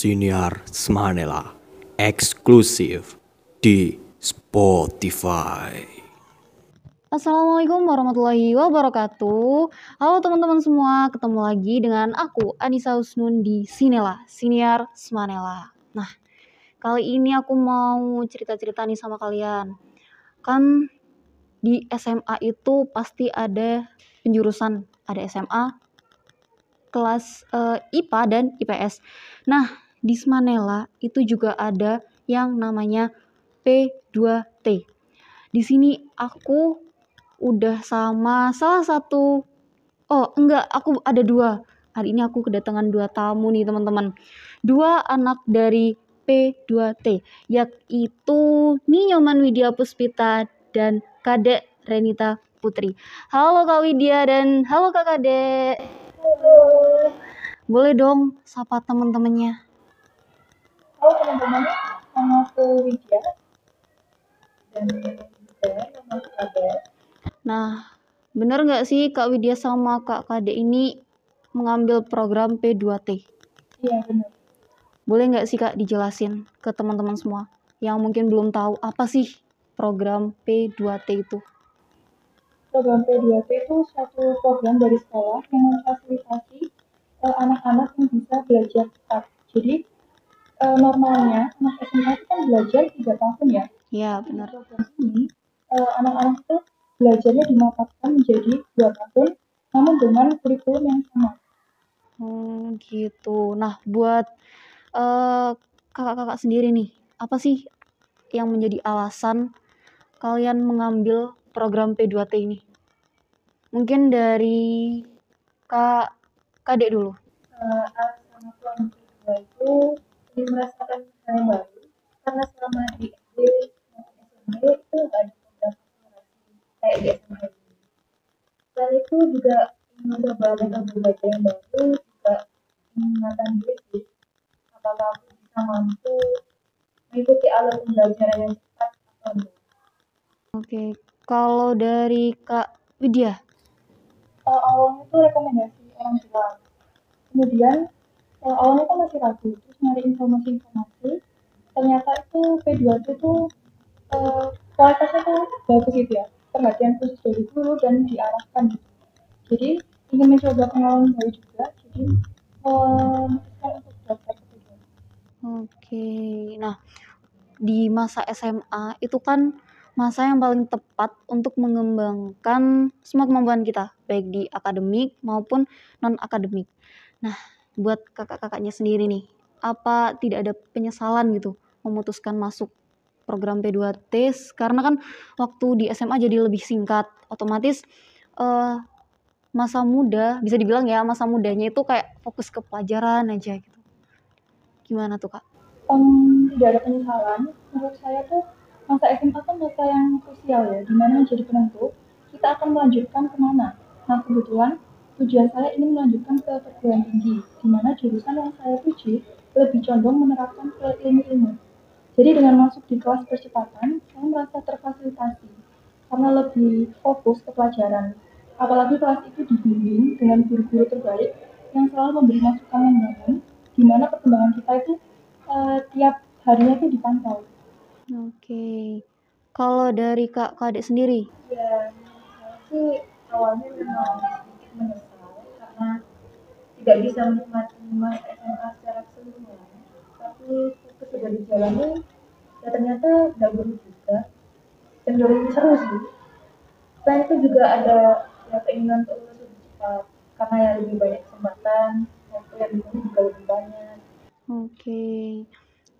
Siniar Smanela eksklusif di Spotify. Assalamualaikum warahmatullahi wabarakatuh. Halo teman-teman semua, ketemu lagi dengan aku Anissa Usnun di Sinela, Siniar Smanela. Nah, kali ini aku mau cerita-cerita nih sama kalian. Kan di SMA itu pasti ada penjurusan, ada SMA, kelas uh, eh, IPA dan IPS. Nah, di Smanela itu juga ada yang namanya P2T. Di sini aku udah sama salah satu oh enggak aku ada dua hari ini aku kedatangan dua tamu nih teman-teman dua anak dari P2T yaitu Ninyoman Widya Puspita dan Kadek Renita Putri. Halo Kak Widya dan halo Kak Kadek. Halo. Boleh dong sapa teman-temannya. Widya. Dan Kade. Nah, benar nggak sih Kak Widya sama Kak Kade ini mengambil program P2T? Iya, benar. Boleh nggak sih Kak dijelasin ke teman-teman semua yang mungkin belum tahu apa sih program P2T itu? Program P2P itu suatu program dari sekolah yang memfasilitasi uh, anak-anak yang bisa belajar cepat. Uh, normalnya anak SMA itu kan belajar tiga tahun ya. Iya benar. Program ini uh, anak-anak itu belajarnya dimatakan menjadi dua tahun, namun dengan kurikulum yang sama. Hmm, gitu. Nah, buat uh, kakak-kakak sendiri nih, apa sih yang menjadi alasan kalian mengambil program P2T ini? Mungkin dari Kak Kadek dulu. Uh, alasan aku P2 itu ingin merasakan hal yang baru. Karena selama di SD SMP itu ada program kayak di SMA Selain itu juga mencoba metode belajar yang baru juga mengingatkan diri sih. Apakah aku bisa mampu mengikuti alur pembelajaran yang cepat atau enggak. Oke, kalau dari Kak Widya, uh, awalnya tuh rekomendasi orang tua. Kemudian uh, awalnya kan masih ragu nyari informasi-informasi. Ternyata itu P2T itu uh, kualitasnya tuh bagus gitu ya. Perhatian khusus dari guru dan diarahkan gitu. Jadi ingin mencoba pengalaman baru juga. Jadi um, untuk daftar ke Oke, nah di masa SMA itu kan masa yang paling tepat untuk mengembangkan semua kemampuan kita, baik di akademik maupun non-akademik. Nah, buat kakak-kakaknya sendiri nih, apa tidak ada penyesalan gitu memutuskan masuk program P2T karena kan waktu di SMA jadi lebih singkat, otomatis uh, masa muda bisa dibilang ya masa mudanya itu kayak fokus ke pelajaran aja gitu. Gimana tuh kak? Um, tidak ada penyesalan. Menurut saya tuh masa SMA kan masa yang krusial ya, di mana menjadi penentu kita akan melanjutkan ke mana. Nah kebetulan tujuan saya ingin melanjutkan ke perguruan tinggi, di mana jurusan yang saya tuju lebih condong menerapkan ke ilmu-ilmu. Jadi dengan masuk di kelas percepatan, saya merasa terfasilitasi karena lebih fokus ke pelajaran. Apalagi kelas itu dibimbing dengan guru-guru terbaik yang selalu memberi masukan yang baru, di mana perkembangan kita itu uh, tiap harinya itu dipantau. Oke. Kalau dari Kak Kadek sendiri? Ya, saya sih awalnya memang sedikit menyesal karena tidak bisa menikmati masa SMA keseluruhan. Tapi sudah dijalani, ya ternyata buruk juga. Cenderung seru sih. Selain itu juga ada ya, keinginan untuk lulus lebih cepat karena ya lebih banyak kesempatan, waktu yang dimiliki juga lebih banyak. Oke.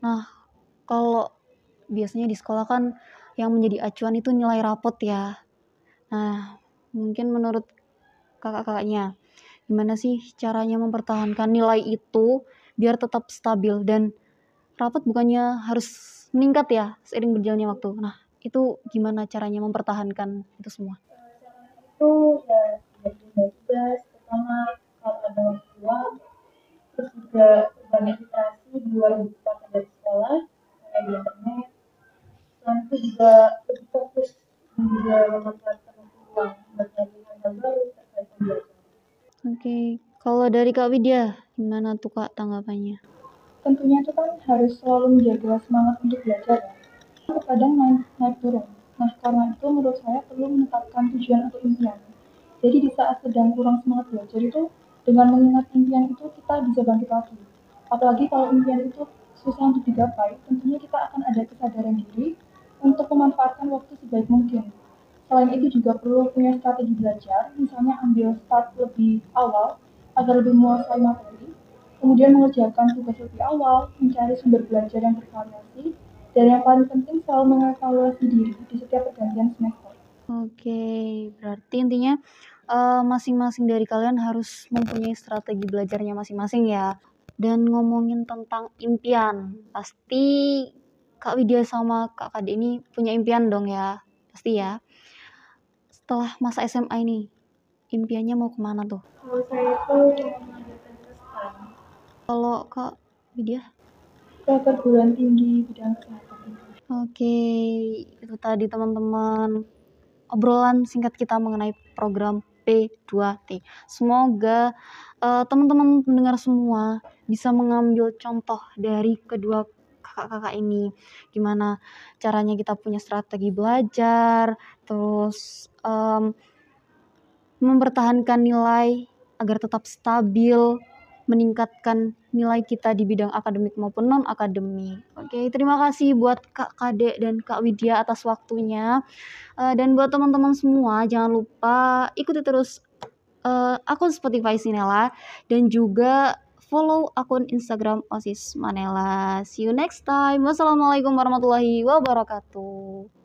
Nah, kalau biasanya di sekolah kan yang menjadi acuan itu nilai rapot ya. Nah, mungkin menurut kakak-kakaknya, gimana sih caranya mempertahankan nilai itu biar tetap stabil dan rapot bukannya harus meningkat ya seiring berjalannya waktu. Nah, itu gimana caranya mempertahankan itu semua? Itu ya dari tugas, pertama kalau ada waktu luang, terus juga literasi di luar buku dari sekolah, kayak di internet, selain itu juga lebih fokus juga memanfaatkan uang bercari hal baru terkait pembelajaran. Oke, kalau dari Kak Widya, gimana tuh Kak tanggapannya? tentunya itu kan harus selalu menjaga semangat untuk belajar ya. Terkadang naik, naik turun. Nah, karena itu menurut saya perlu menetapkan tujuan atau impian. Jadi di saat sedang kurang semangat belajar itu, dengan mengingat impian itu kita bisa bangkit lagi. Apalagi kalau impian itu susah untuk digapai, tentunya kita akan ada kesadaran diri untuk memanfaatkan waktu sebaik mungkin. Selain itu juga perlu punya strategi belajar, misalnya ambil start lebih awal agar lebih menguasai materi, kemudian mengerjakan tugas lebih awal, mencari sumber belajar yang bervariasi, dan yang paling penting selalu mengevaluasi diri di setiap pergantian semester. Oke, berarti intinya eh, masing-masing dari kalian harus mempunyai strategi belajarnya masing-masing ya. Dan ngomongin tentang impian, pasti Kak Widya sama Kak Kade ini punya impian dong ya, pasti ya. Setelah masa SMA ini, impiannya mau ke mana tuh? Kalau saya itu melanjutkan ke Kalau Kak Widya? ke perguruan tinggi bidang kesehatan. Oke, itu tadi teman-teman obrolan singkat kita mengenai program P2T. Semoga uh, teman-teman pendengar semua bisa mengambil contoh dari kedua kakak-kakak ini. Gimana caranya kita punya strategi belajar, terus um, mempertahankan nilai agar tetap stabil, meningkatkan nilai kita di bidang akademik maupun non akademik. Oke, terima kasih buat Kak Kade dan Kak Widya atas waktunya. Uh, dan buat teman-teman semua, jangan lupa ikuti terus uh, akun Spotify Sinela dan juga follow akun Instagram OSIS Manela. See you next time. Wassalamualaikum warahmatullahi wabarakatuh.